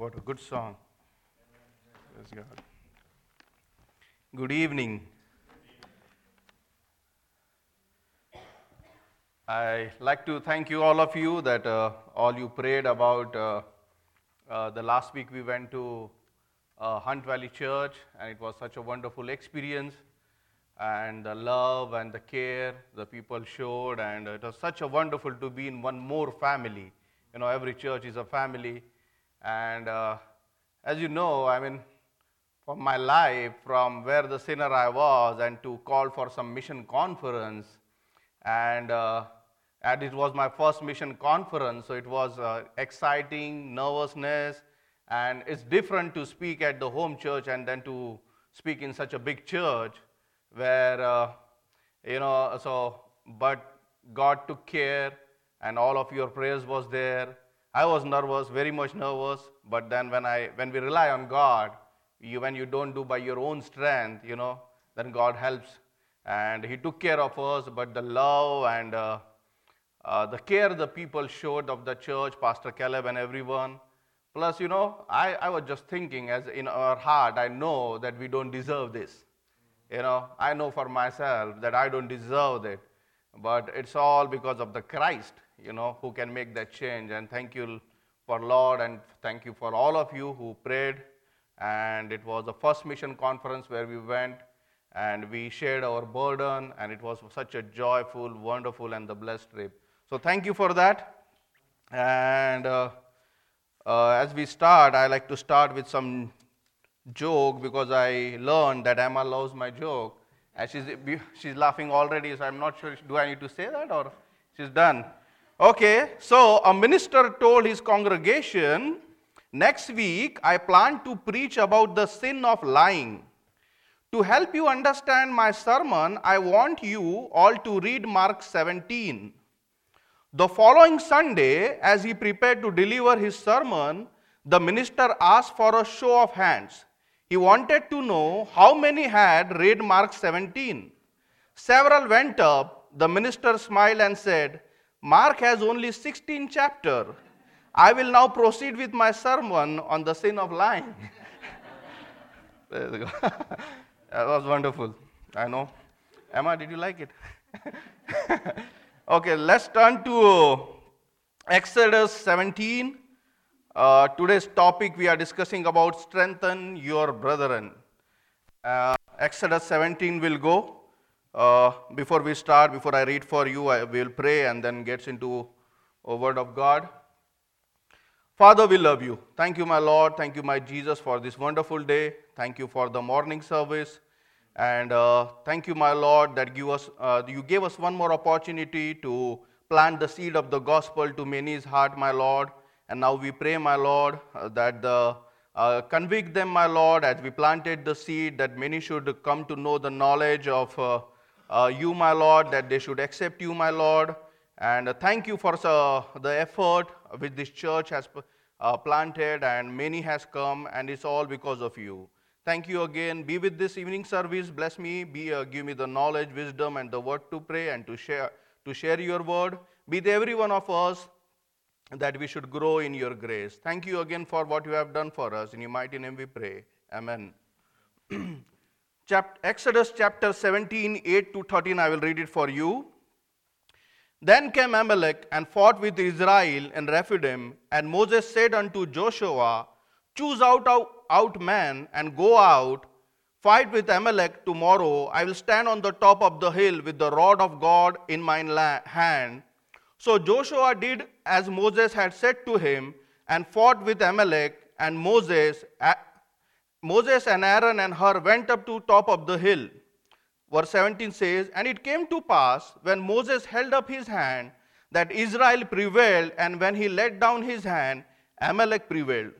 What a good song. Praise God. Good evening. I like to thank you, all of you, that uh, all you prayed about. Uh, uh, the last week we went to uh, Hunt Valley Church, and it was such a wonderful experience. And the love and the care the people showed, and it was such a wonderful to be in one more family. You know, every church is a family, and uh, as you know, I mean, from my life, from where the sinner I was, and to call for some mission conference, and uh, and it was my first mission conference, so it was uh, exciting, nervousness, and it's different to speak at the home church and then to speak in such a big church, where uh, you know. So, but God took care, and all of your prayers was there. I was nervous, very much nervous, but then when I when we rely on God, you, when you don't do by your own strength, you know, then God helps, and He took care of us. But the love and uh, uh, the care the people showed of the church, Pastor Caleb and everyone. Plus, you know, I, I was just thinking, as in our heart, I know that we don't deserve this. You know, I know for myself that I don't deserve it. But it's all because of the Christ, you know, who can make that change. And thank you for Lord, and thank you for all of you who prayed. And it was the first mission conference where we went and we shared our burden, and it was such a joyful, wonderful, and the blessed trip. So thank you for that. And uh, uh, as we start, I like to start with some joke because I learned that Emma loves my joke. And she's, she's laughing already, so I'm not sure. Do I need to say that or she's done? Okay, so a minister told his congregation, Next week I plan to preach about the sin of lying. To help you understand my sermon, I want you all to read Mark 17. The following Sunday, as he prepared to deliver his sermon, the minister asked for a show of hands. He wanted to know how many had read Mark 17. Several went up. The minister smiled and said, Mark has only 16 chapter. I will now proceed with my sermon on the sin of lying. that was wonderful. I know. Emma, did you like it? okay, let's turn to Exodus 17. Uh, today's topic we are discussing about strengthen your brethren. Uh, Exodus 17 will go. Uh, before we start, before I read for you, I will pray and then gets into a word of God. Father, we love you. Thank you, my Lord. Thank you, my Jesus, for this wonderful day. Thank you for the morning service. And uh, thank you, my Lord, that give us, uh, you gave us one more opportunity to plant the seed of the gospel to many's heart, my Lord. And now we pray, my Lord, uh, that the, uh, convict them, my Lord, as we planted the seed, that many should come to know the knowledge of uh, uh, you, my Lord, that they should accept you, my Lord. And thank you for the effort which this church has uh, planted and many has come and it's all because of you. Thank you again. Be with this evening service. Bless me. Be, uh, give me the knowledge, wisdom, and the word to pray and to share, to share your word. Be with every one of us that we should grow in your grace. Thank you again for what you have done for us. In your mighty name we pray. Amen. Exodus chapter 17, 8 to 13, I will read it for you. Then came Amalek and fought with Israel in Rephidim, and Moses said unto Joshua, Choose out, out, out men and go out, fight with Amalek tomorrow. I will stand on the top of the hill with the rod of God in my hand. So Joshua did as Moses had said to him, and fought with Amalek, and Moses, Moses and Aaron and Hur went up to top of the hill. Verse 17 says, And it came to pass when Moses held up his hand that Israel prevailed, and when he let down his hand, Amalek prevailed.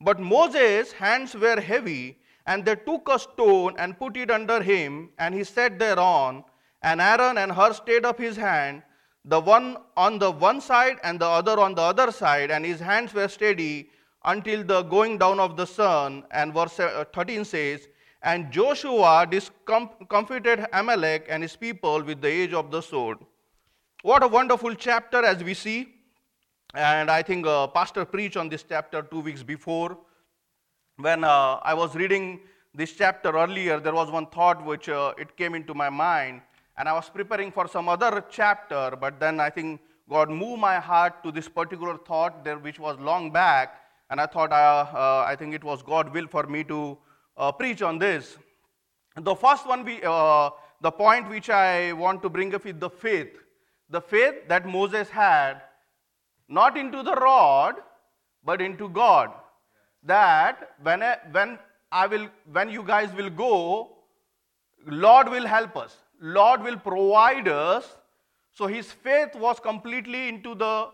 But Moses' hands were heavy, and they took a stone and put it under him, and he sat thereon. And Aaron and Hur stayed up his hand, the one on the one side and the other on the other side, and his hands were steady until the going down of the sun. And verse 13 says, and Joshua discomfited Amalek and his people with the edge of the sword. What a wonderful chapter as we see. And I think uh, Pastor preached on this chapter two weeks before. When uh, I was reading this chapter earlier, there was one thought which uh, it came into my mind, and I was preparing for some other chapter, but then I think God moved my heart to this particular thought there, which was long back, and I thought uh, uh, I think it was God will for me to uh, preach on this. The first one, we, the point which I want to bring up is the faith. The faith that Moses had, not into the rod, but into God. That when, I, when I will, when you guys will go, Lord will help us. Lord will provide us. So his faith was completely into the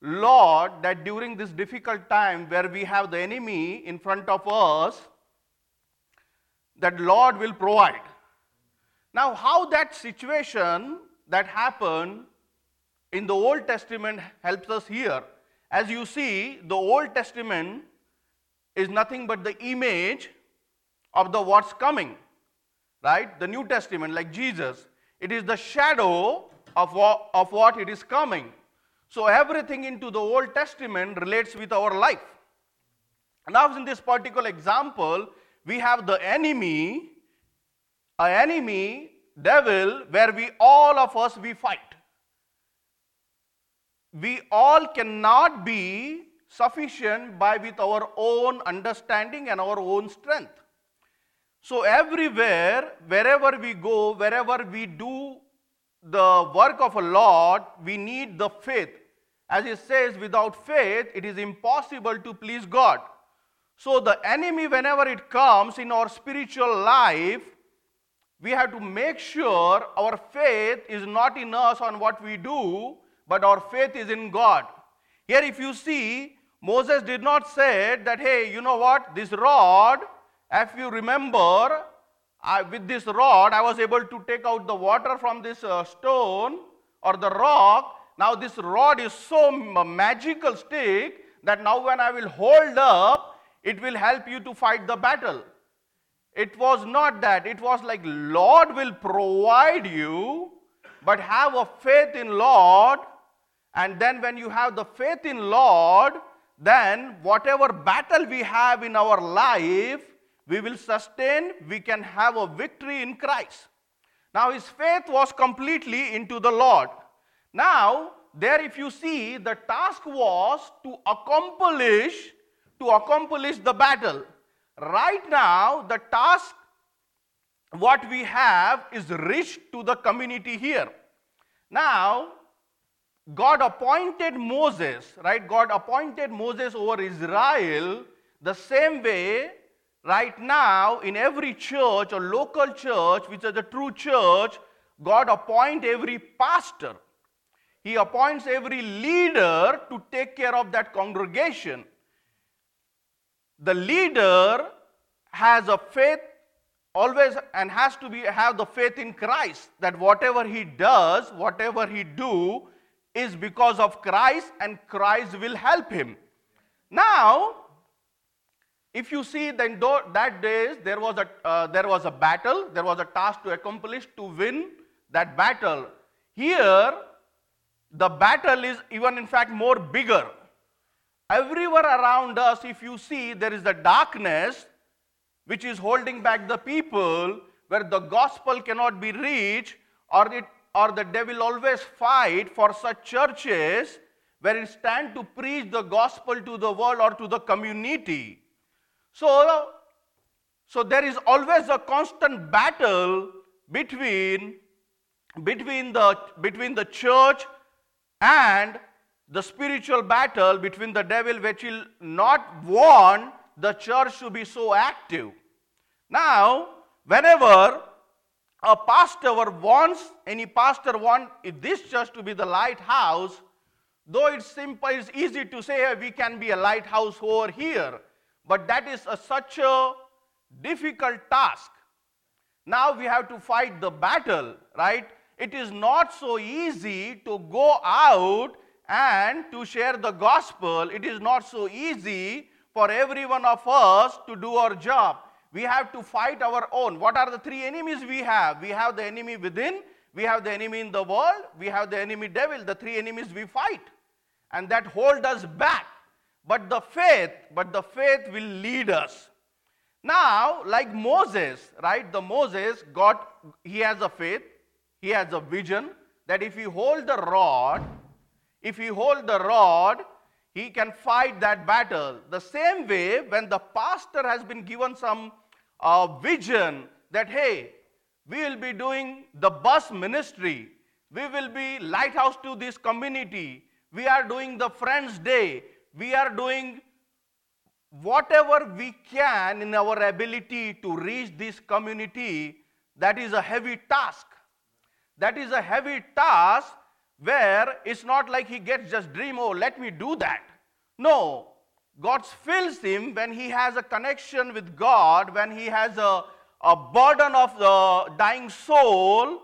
Lord that during this difficult time where we have the enemy in front of us, that Lord will provide. Now, how that situation that happened in the Old Testament helps us here. As you see, the Old Testament is nothing but the image of the what's coming. Right? The New Testament, like Jesus, it is the shadow of what, of what it is coming. So everything into the Old Testament relates with our life. Now, in this particular example, we have the enemy, an enemy, devil, where we all of us we fight. We all cannot be sufficient by with our own understanding and our own strength. So everywhere, wherever we go, wherever we do the work of a Lord, we need the faith. As it says, without faith, it is impossible to please God. So the enemy, whenever it comes in our spiritual life, we have to make sure our faith is not in us on what we do, but our faith is in God. Here, if you see, Moses did not say that, hey, you know what, this rod, if you remember, I, with this rod, I was able to take out the water from this uh, stone or the rock. Now, this rod is so magical stick that now when I will hold up, it will help you to fight the battle. It was not that. It was like Lord will provide you, but have a faith in Lord. And then when you have the faith in Lord, then whatever battle we have in our life, we will sustain, we can have a victory in Christ. Now his faith was completely into the Lord. Now, there if you see, the task was to accomplish to accomplish the battle. Right now, the task what we have is reached to the community here. Now, God appointed Moses, right? God appointed Moses over Israel the same way right now in every church or local church, which is a true church, God appoint every pastor. He appoints every leader to take care of that congregation the leader has a faith always and has to be have the faith in Christ that whatever he does, whatever he do is because of Christ and Christ will help him. Now, if you see then that days there was a uh, there was a battle, there was a task to accomplish to win that battle. Here the battle is even in fact more bigger Everywhere around us, if you see, there is a darkness which is holding back the people where the gospel cannot be reached or, it, or the devil always fight for such churches where it stand to preach the gospel to the world or to the community. So, so there is always a constant battle between, between, the, between the church and the spiritual battle between the devil which will not want the church to be so active. Now, whenever a pastor wants, any pastor wants this church to be the lighthouse, though it's simple, it's easy to say we can be a lighthouse over here, but that is a, such a difficult task. Now we have to fight the battle, right? It is not so easy to go out and to share the gospel, it is not so easy for every one of us to do our job. We have to fight our own. What are the three enemies we have? We have the enemy within, we have the enemy in the world, we have the enemy devil, the three enemies we fight. and that hold us back. But the faith, but the faith will lead us. Now, like Moses, right? The Moses, God, he has a faith, he has a vision that if he hold the rod, if he hold the rod, he can fight that battle. The same way, when the pastor has been given some uh, vision that, hey, we will be doing the bus ministry, we will be lighthouse to this community, we are doing the Friends Day, we are doing whatever we can in our ability to reach this community, that is a heavy task. That is a heavy task where it's not like he gets just dream, oh, let me do that. No, God fills him when he has a connection with God, when he has a, a burden of the dying soul,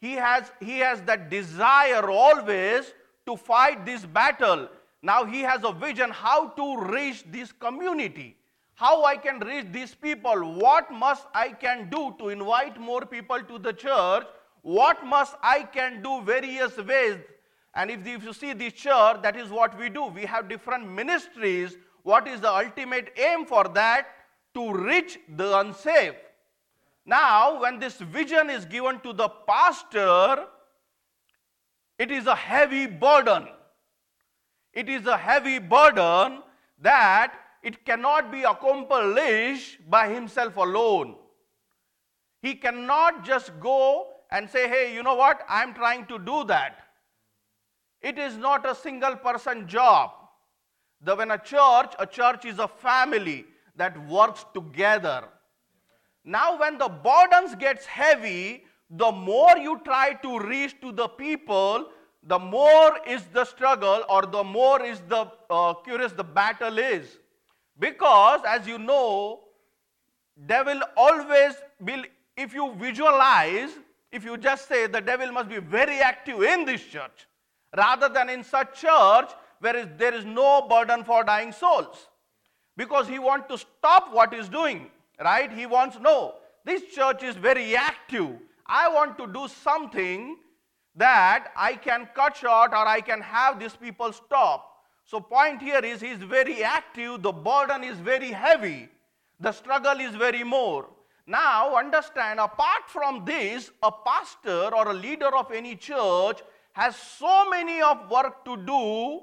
he has, he has that desire always to fight this battle. Now he has a vision how to reach this community. How I can reach these people. What must I can do to invite more people to the church? What must I can do various ways? And if, you see this church, that is what we do. We have different ministries. What is the ultimate aim for that? To reach the unsaved. Now, when this vision is given to the pastor, it is a heavy burden. It is a heavy burden that it cannot be accomplished by himself alone. He cannot just go and say, hey, you know what, I'm trying to do that. It is not a single person job. The, when a church, a church is a family that works together. Now, when the burdens gets heavy, the more you try to reach to the people, the more is the struggle or the more is the uh, curious the battle is. Because as you know, devil always will, if you visualize, if you just say the devil must be very active in this church, rather than in such church where is, there is no burden for dying souls. Because he wants to stop what he's doing, right? He wants, no, this church is very active. I want to do something that I can cut short or I can have these people stop. So point here is he is very active, the burden is very heavy, the struggle is very more. Now understand, apart from this, a pastor or a leader of any church has so many of work to do.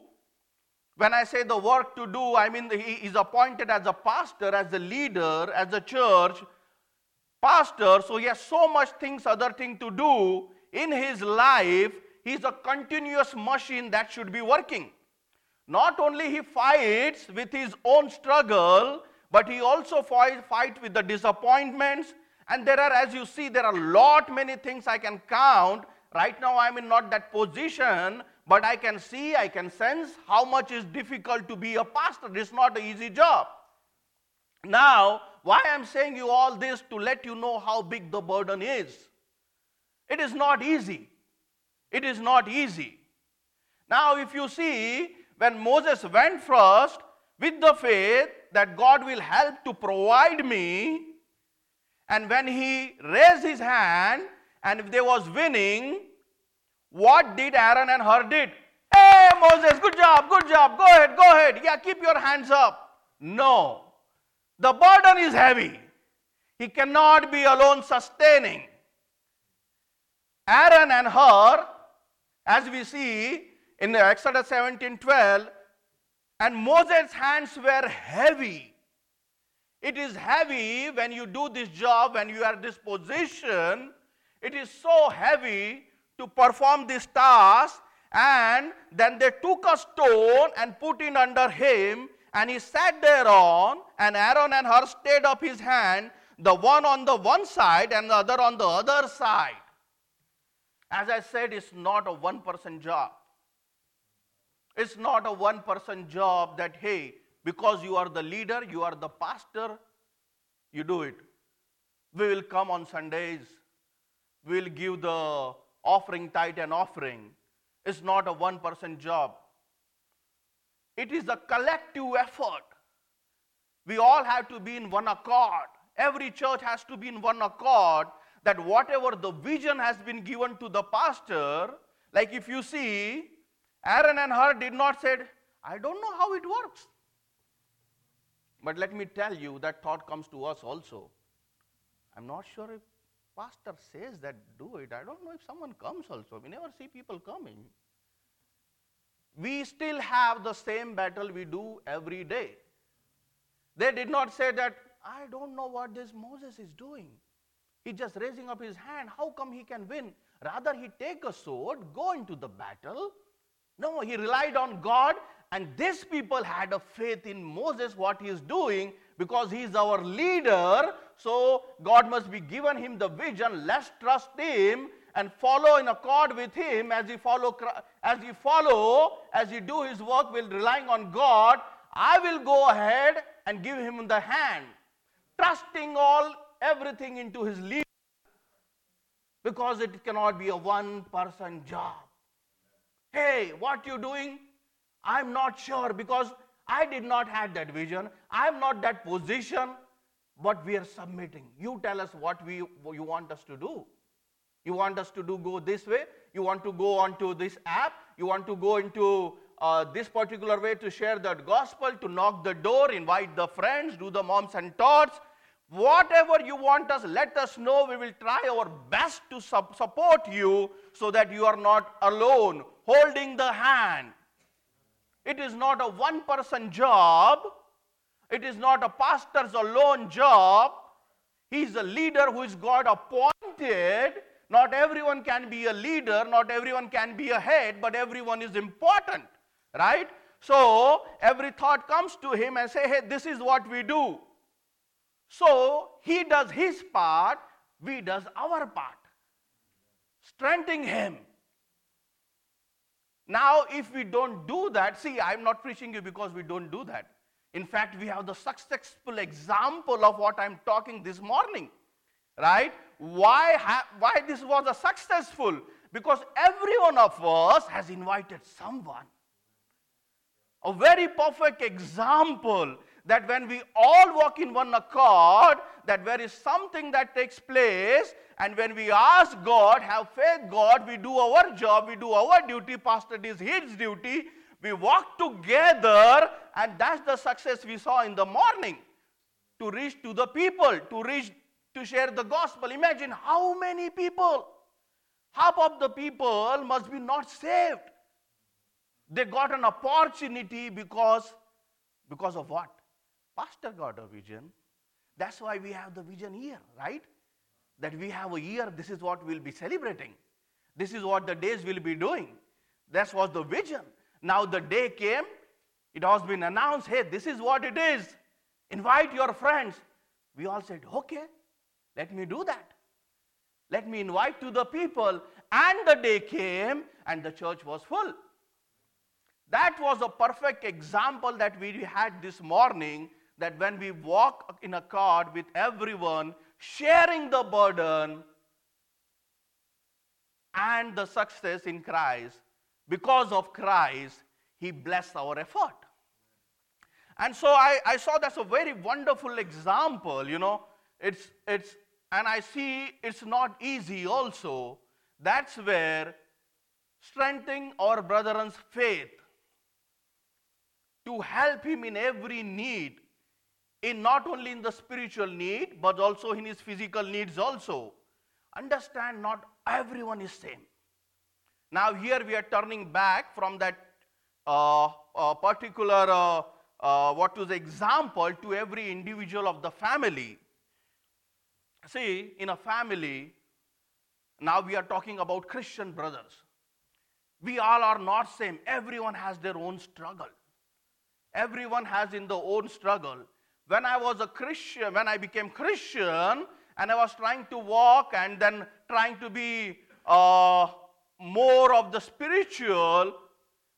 When I say the work to do, I mean he is appointed as a pastor, as a leader, as a church pastor, so he has so much things, other thing to do in his life, he's a continuous machine that should be working. Not only he fights with his own struggle, but he also fight, fight with the disappointments. And there are, as you see, there are a lot many things I can count. Right now I'm in not that position, but I can see, I can sense how much is difficult to be a pastor. It's not an easy job. Now, why I'm saying you all this to let you know how big the burden is. It is not easy. It is not easy. Now, if you see, when Moses went first with the faith that God will help to provide me, and when he raised his hand, and if there was winning, what did Aaron and Hur did? Hey, Moses, good job, good job, go ahead, go ahead. Yeah, keep your hands up. No. The burden is heavy. He cannot be alone sustaining. Aaron and Hur, as we see in Exodus 17 12, and Moses' hands were heavy. It is heavy when you do this job, when you are this position. It is so heavy to perform this task. And then they took a stone and put it under him, and he sat thereon, and Aaron and Hur stayed up his hand, the one on the one side and the other on the other side. As I said, it's not a one person job. It's not a one person job that, hey, because you are the leader, you are the pastor, you do it. We will come on Sundays. We will give the offering, tithe, and offering. It's not a one person job. It is a collective effort. We all have to be in one accord. Every church has to be in one accord that whatever the vision has been given to the pastor, like if you see, Aaron and Hur did not say, I don't know how it works. But let me tell you, that thought comes to us also. I'm not sure if pastor says that do it. I don't know if someone comes also. We never see people coming. We still have the same battle we do every day. They did not say that, I don't know what this Moses is doing. He's just raising up his hand. How come he can win? Rather, he take a sword, go into the battle. No, he relied on God, and these people had a faith in Moses, what he is doing, because he is our leader. So God must be given him the vision. Let's trust him and follow in accord with him as he follow as he follow as he do his work while relying on God. I will go ahead and give him the hand, trusting all everything into his leader because it cannot be a one person job. Hey, what you doing? I'm not sure because I did not have that vision. I'm not that position, but we are submitting. You tell us what we you want us to do. You want us to do go this way. You want to go onto this app. You want to go into uh, this particular way to share that gospel, to knock the door, invite the friends, do the moms and tots. Whatever you want us, let us know. We will try our best to sub- support you so that you are not alone, holding the hand. It is not a one person job, it is not a pastor's alone job. He is a leader who is God appointed. Not everyone can be a leader, not everyone can be a head, but everyone is important, right? So every thought comes to him and say, hey, this is what we do. So he does his part, we does our part. Strengthening him. Now, if we don't do that, see, I'm not preaching you because we don't do that. In fact, we have the successful example of what I'm talking this morning. Right? Why, ha- why this was a successful? Because every one of us has invited someone. A very perfect example that when we all walk in one accord, that there is something that takes place, and when we ask God, have faith, God, we do our job, we do our duty, Pastor does his duty, we walk together, and that's the success we saw in the morning to reach to the people, to reach to share the gospel. Imagine how many people, half of the people must be not saved. They got an opportunity because, because of what? Pastor got a vision. That's why we have the vision year, right? That we have a year, this is what we'll be celebrating. This is what the days will be doing. That was the vision. Now the day came, it has been announced hey, this is what it is. Invite your friends. We all said, okay, let me do that. Let me invite to the people. And the day came, and the church was full. That was a perfect example that we had this morning that when we walk in accord with everyone, sharing the burden and the success in Christ, because of Christ, He blessed our effort. And so I, I saw that's a very wonderful example, you know. It's, it's, and I see it's not easy also. That's where strengthening our brethren's faith to help him in every need in not only in the spiritual need but also in his physical needs also. Understand not everyone is same. Now here we are turning back from that uh, uh, particular uh, uh what was example to every individual of the family. See in a family now we are talking about christian brothers. We all are not same. Everyone has their own struggle. Everyone has in their own struggle when I was a Christian, when I became Christian, and I was trying to walk and then trying to be uh, more of the spiritual,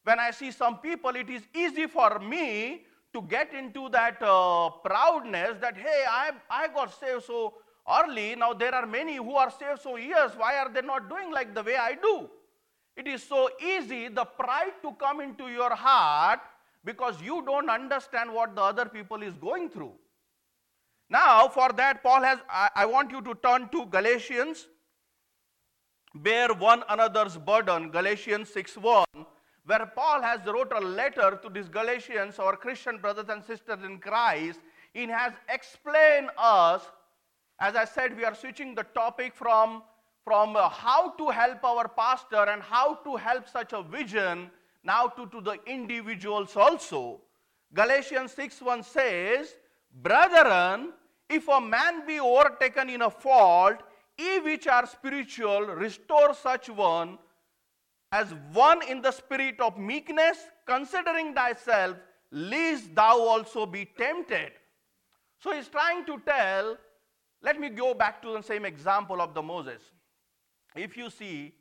when I see some people, it is easy for me to get into that uh, proudness that, hey, I, I got saved so early. Now there are many who are saved so years. Why are they not doing like the way I do? It is so easy, the pride to come into your heart because you don't understand what the other people is going through. Now, for that, Paul has, I, I want you to turn to Galatians. Bear one another's burden, Galatians 6 1. where Paul has wrote a letter to these Galatians, our Christian brothers and sisters in Christ. He has explained us, as I said, we are switching the topic from, from uh, how to help our pastor and how to help such a vision now to, to the individuals also. Galatians 6 1 says, Brethren, if a man be overtaken in a fault, ye which are spiritual, restore such one as one in the spirit of meekness, considering thyself, lest thou also be tempted. So he's trying to tell, let me go back to the same example of the Moses. If you see,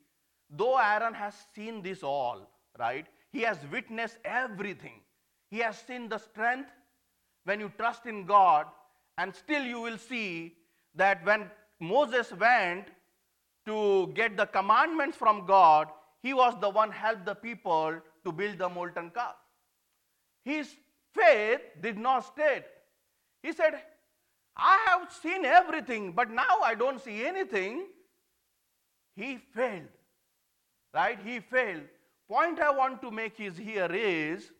though Aaron has seen this all, right, he has witnessed everything. He has seen the strength when you trust in God, and still you will see that when Moses went to get the commandments from God, he was the one helped the people to build the molten calf. His faith did not stay. He said, I have seen everything, but now I don't see anything. He failed. Right? He failed. Point I want to make is here is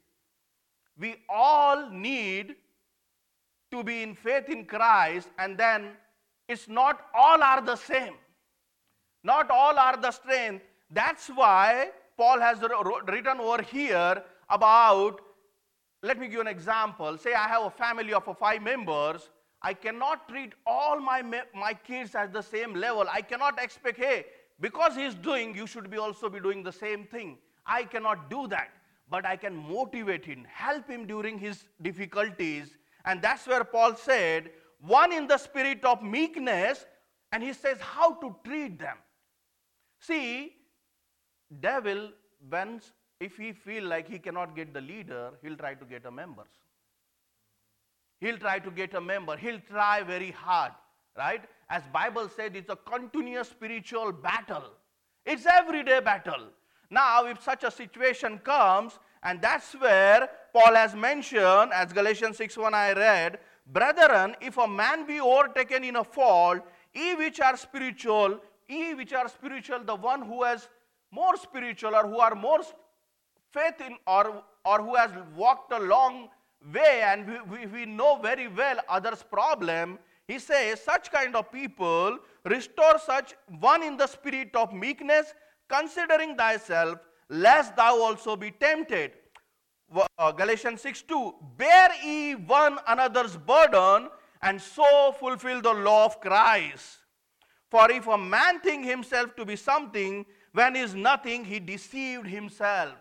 we all need to be in faith in Christ, and then it's not all are the same. Not all are the strength. That's why Paul has written over here about, let me give you an example. Say I have a family of five members. I cannot treat all my, my kids at the same level. I cannot expect, hey, because he's doing, you should be also be doing the same thing. I cannot do that. But I can motivate him, help him during his difficulties. And that's where Paul said, one in the spirit of meekness, and he says how to treat them. See, devil, when if he feel like he cannot get the leader, he'll try to get a members. He'll try to get a member. He'll try very hard, right? As Bible said, it's a continuous spiritual battle. It's everyday battle. Now, if such a situation comes, and that's where Paul has mentioned, as Galatians 6 1 I read, Brethren, if a man be overtaken in a fault, ye which are spiritual, ye which are spiritual, the one who has more spiritual or who are more faith in or, or who has walked a long way and we, we, we know very well others' problem, he says, such kind of people restore such one in the spirit of meekness, considering thyself, lest thou also be tempted uh, Galatians 6 2 Bear ye one another's burden and so fulfill the law of Christ. For if a man think himself to be something when he is nothing, he deceived himself.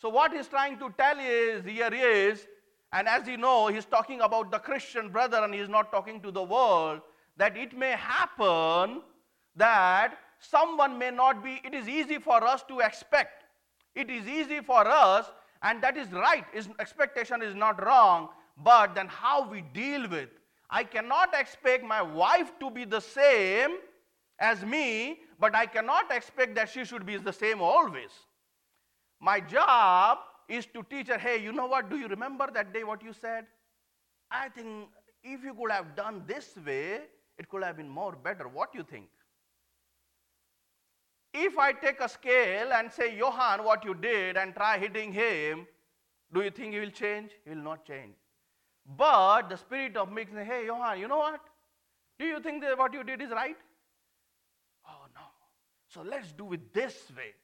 So, what he's trying to tell is here is, and as you know, he's talking about the Christian brother and he's not talking to the world, that it may happen that someone may not be, it is easy for us to expect. It is easy for us and that is right. His expectation is not wrong. But then how we deal with. I cannot expect my wife to be the same as me, but I cannot expect that she should be the same always. My job is to teach her, hey, you know what? Do you remember that day what you said? I think if you could have done this way, it could have been more better. What do you think? If I take a scale and say, Johan, what you did, and try hitting him, do you think he will change? He will not change. But the spirit of mixing, hey, Johan, you know what? Do you think that what you did is right? Oh, no. So let's do it this way.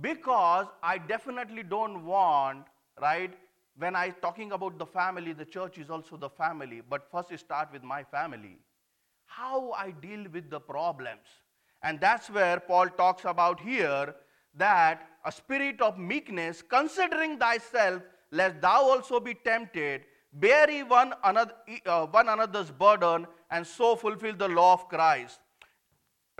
Because I definitely don't want, right? When I talking about the family, the church is also the family. But first, you start with my family. How I deal with the problems and that's where Paul talks about here that a spirit of meekness, considering thyself, lest thou also be tempted, bear ye one, another, uh, one another's burden, and so fulfill the law of Christ.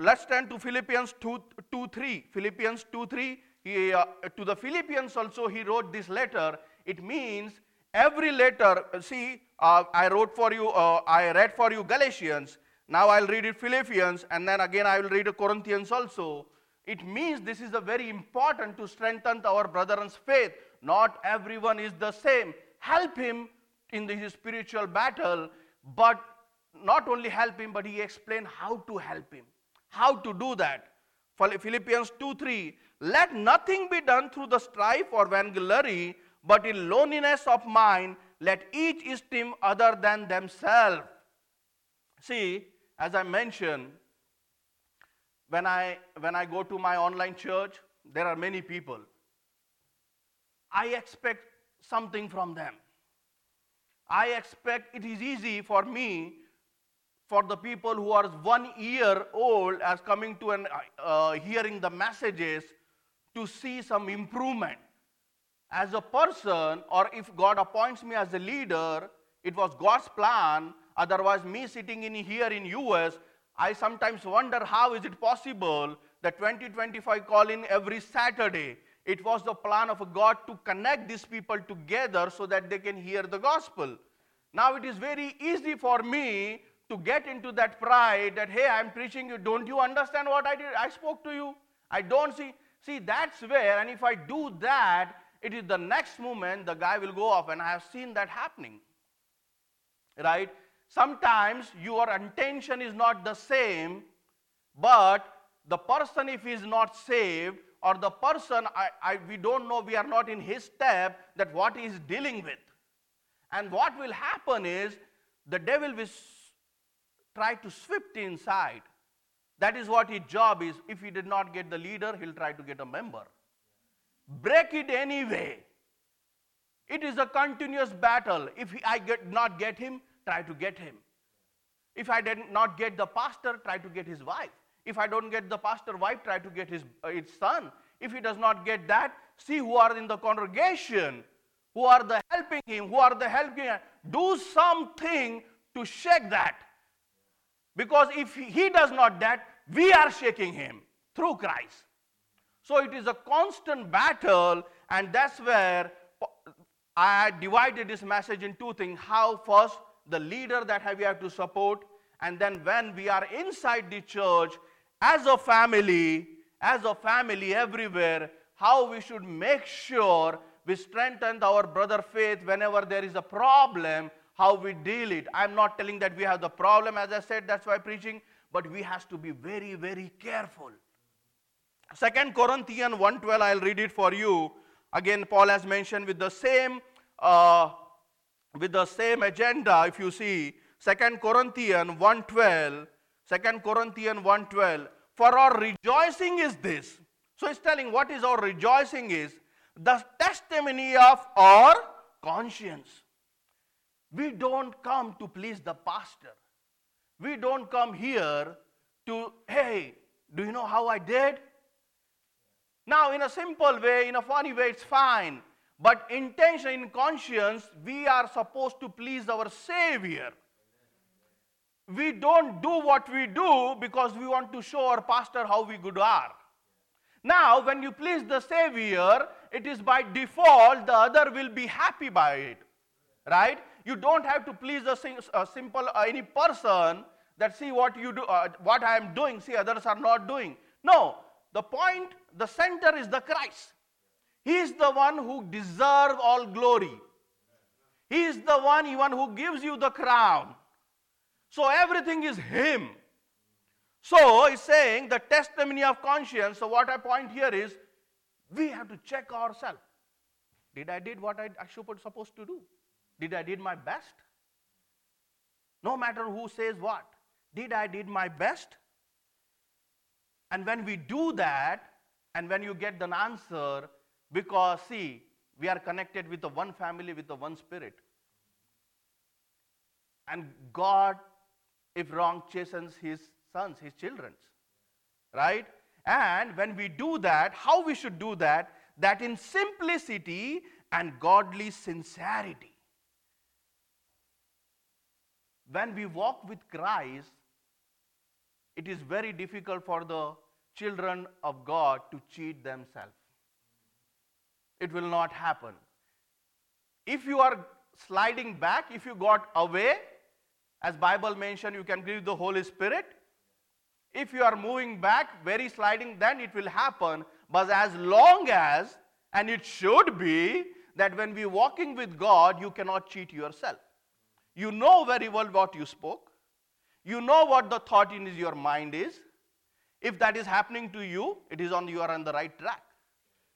Let's turn to Philippians 2, 2 3. Philippians 2 3. He, uh, to the Philippians also, he wrote this letter. It means every letter, see, uh, I wrote for you, uh, I read for you Galatians. Now I'll read it Philippians and then again I will read Corinthians also. It means this is a very important to strengthen our brethren's faith. Not everyone is the same. Help him in his spiritual battle, but not only help him, but he explained how to help him. How to do that. Philippians 2 3. let nothing be done through the strife or vainglory, but in loneliness of mind, let each esteem other than themselves. See, as I mentioned, when I, when I go to my online church, there are many people. I expect something from them. I expect it is easy for me, for the people who are one year old as coming to and uh, hearing the messages, to see some improvement. As a person, or if God appoints me as a leader, it was God's plan. Otherwise, me sitting in here in US, I sometimes wonder how is it possible that 2025 call in every Saturday. It was the plan of God to connect these people together so that they can hear the gospel. Now it is very easy for me to get into that pride that, hey, I'm preaching you. Don't you understand what I did? I spoke to you. I don't see. See, that's where, and if I do that, it is the next moment the guy will go off, and I have seen that happening. Right? Sometimes your intention is not the same, but the person, if he is not saved, or the person, I, I, we don't know, we are not in his step, that what he is dealing with. And what will happen is the devil will try to sweep inside. That is what his job is. If he did not get the leader, he'll try to get a member. Break it anyway. It is a continuous battle. If I get, not get him, try to get him. If I did not get the pastor, try to get his wife. If I don't get the pastor wife, try to get his, uh, his son. If he does not get that, see who are in the congregation, who are the helping him, who are the helping him. Do something to shake that. Because if he does not that, we are shaking him through Christ. So it is a constant battle, and that's where I divided this message in two things. How first the leader that we have to support, and then when we are inside the church as a family, as a family everywhere, how we should make sure we strengthen our brother faith whenever there is a problem, how we deal it. I'm not telling that we have the problem, as I said, that's why preaching, but we have to be very, very careful. Second Corinthians 1.12, I'll read it for you. Again, Paul has mentioned with the same uh, with the same agenda, if you see, Second Corinthians 1.12, 2 Corinthians 1.12, for our rejoicing is this. So it's telling what is our rejoicing is the testimony of our conscience. We don't come to please the pastor. We don't come here to, hey, do you know how I did? Now, in a simple way, in a funny way, it's fine. But intention, in conscience, we are supposed to please our Savior. We don't do what we do because we want to show our pastor how we good are. Now, when you please the Savior, it is by default the other will be happy by it. Right? You don't have to please a, a simple uh, any person that see what you do, uh, what I am doing, see others are not doing. No, the point, the center is the Christ. He is the one who deserves all glory. He is the one even who gives you the crown. So everything is Him. So he's saying the testimony of conscience. So what I point here is we have to check ourselves. Did I did what I, I supposed to do? Did I did my best? No matter who says what. Did I did my best? And when we do that, and when you get an answer, because, see, we are connected with the one family, with the one spirit. And God, if wrong, chastens his sons, his children. Right? And when we do that, how we should do that? That in simplicity and godly sincerity. When we walk with Christ, it is very difficult for the children of God to cheat themselves it will not happen. If you are sliding back, if you got away, as Bible mentioned, you can grieve the Holy Spirit. If you are moving back, very sliding, then it will happen. But as long as, and it should be, that when we walking with God, you cannot cheat yourself. You know very well what you spoke. You know what the thought in your mind is. If that is happening to you, it is on you are on the right track.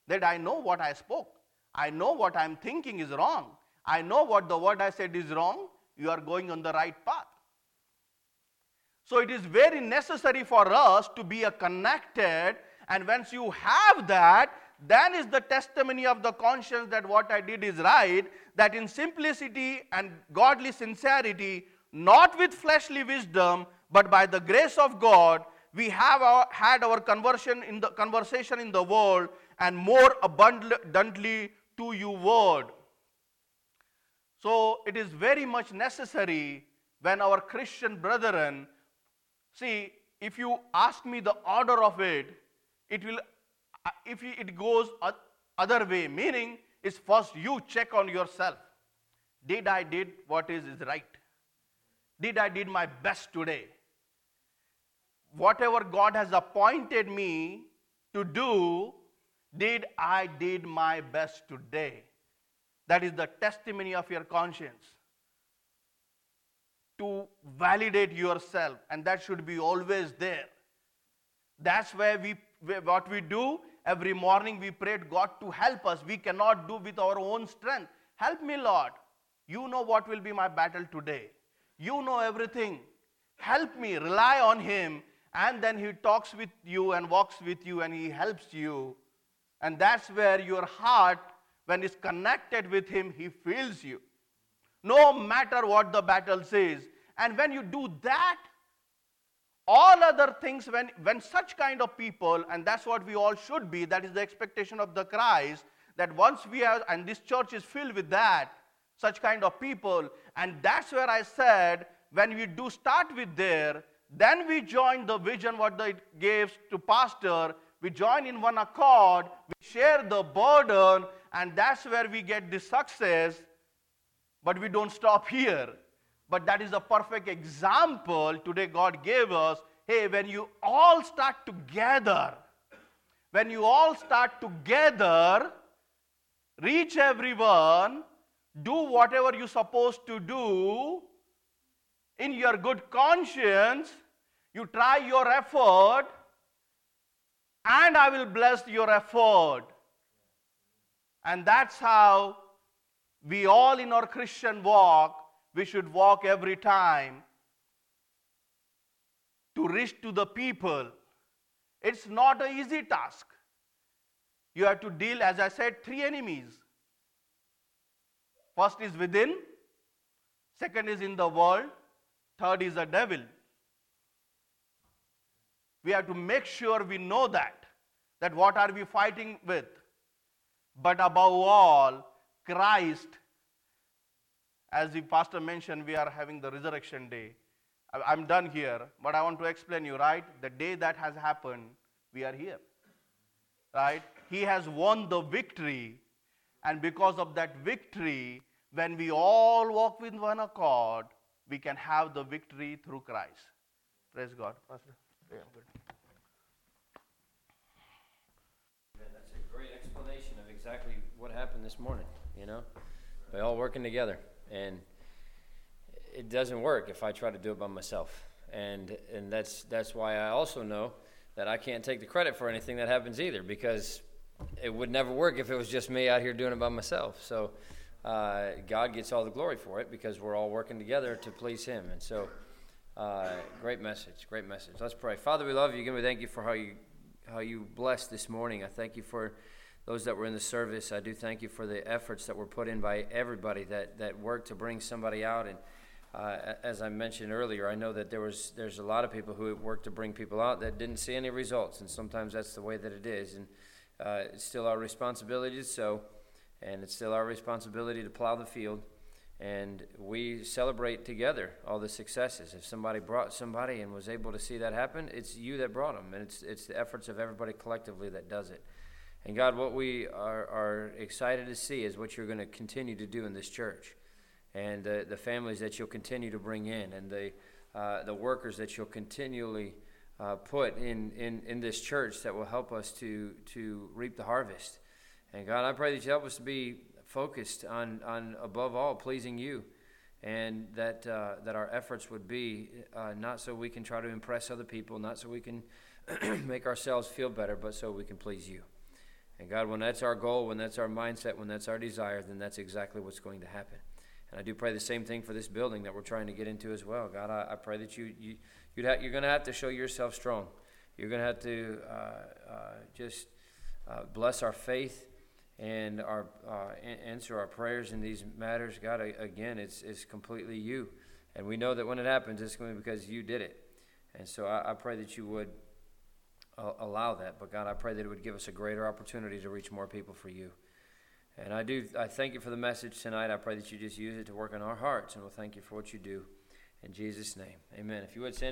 That I know what I spoke. I know what I'm thinking is wrong. I know what the word I said is wrong. You are going on the right path. So it is very necessary for us to be a connected, and once you have that, then is the testimony of the conscience that what I did is right, that in simplicity and godly sincerity, not with fleshly wisdom, but by the grace of God, we have our, had our conversion in the conversation in the world and more abundantly to you word. So it is very much necessary when our Christian brethren see if you ask me the order of it, it will uh, if it goes other way, meaning is first you check on yourself. Did I did what is, is right? Did I did my best today? Whatever God has appointed me to do, did I did my best today? That is the testimony of your conscience. To validate yourself, and that should be always there. That's where we what we do every morning we prayed God to help us. We cannot do with our own strength. Help me, Lord. You know what will be my battle today. You know everything. Help me, rely on Him. And then He talks with you and walks with you and He helps you. And that's where your heart, when it's connected with Him, He fills you. No matter what the battle says. And when you do that, all other things, when, when such kind of people, and that's what we all should be, that is the expectation of the Christ, that once we have, and this church is filled with that, such kind of people, and that's where I said, when we do start with there, then we join the vision what it gives to pastor, we join in one accord, we share the burden, and that's where we get the success. But we don't stop here. But that is a perfect example today God gave us. Hey, when you all start together, when you all start together, reach everyone, do whatever you're supposed to do in your good conscience, you try your effort, and I will bless your effort. And that's how we all in our Christian walk we should walk every time to reach to the people. It's not an easy task. You have to deal, as I said, three enemies. First is within, second is in the world, third is the devil. We have to make sure we know that. That what are we fighting with? But above all, Christ as the pastor mentioned, we are having the resurrection day. I'm done here, but I want to explain you, right? The day that has happened, we are here. Right? He has won the victory, and because of that victory, when we all walk with one accord, we can have the victory through Christ. Praise God. Pastor. Yeah, good. That's a great explanation of exactly what happened this morning, you know? By all working together and it doesn't work if I try to do it by myself. And and that's that's why I also know that I can't take the credit for anything that happens either because it would never work if it was just me out here doing it by myself. So uh, God gets all the glory for it because we're all working together to please Him. And so, uh, great message, great message. Let's pray. Father, we love you. Again, we thank you for how you how you blessed this morning. I thank you for those that were in the service. I do thank you for the efforts that were put in by everybody that, that worked to bring somebody out. And uh, as I mentioned earlier, I know that there was there's a lot of people who worked to bring people out that didn't see any results, and sometimes that's the way that it is. And uh, it's still our responsibility to sow, and it's still our responsibility to plow the field. And we celebrate together all the successes. If somebody brought somebody and was able to see that happen, it's you that brought them, and it's it's the efforts of everybody collectively that does it. And God, what we are, are excited to see is what you're going to continue to do in this church and uh, the families that you'll continue to bring in and the, uh, the workers that you'll continually uh, put in, in, in this church that will help us to, to reap the harvest. And God, I pray that you help us to be focused on, on above all, pleasing you. And that, uh, that our efforts would be uh, not so we can try to impress other people, not so we can make ourselves feel better, but so we can please you. And God, when that's our goal, when that's our mindset, when that's our desire, then that's exactly what's going to happen. And I do pray the same thing for this building that we're trying to get into as well. God, I, I pray that you, you you'd ha- you're going to have to show yourself strong. You're going to have to uh, uh, just uh, bless our faith and our uh, answer our prayers in these matters. God, I, again, it's it's completely you, and we know that when it happens, it's going to be because you did it. And so I, I pray that you would allow that. But God, I pray that it would give us a greater opportunity to reach more people for you. And I do, I thank you for the message tonight. I pray that you just use it to work in our hearts, and we'll thank you for what you do. In Jesus' name, amen. If you would send.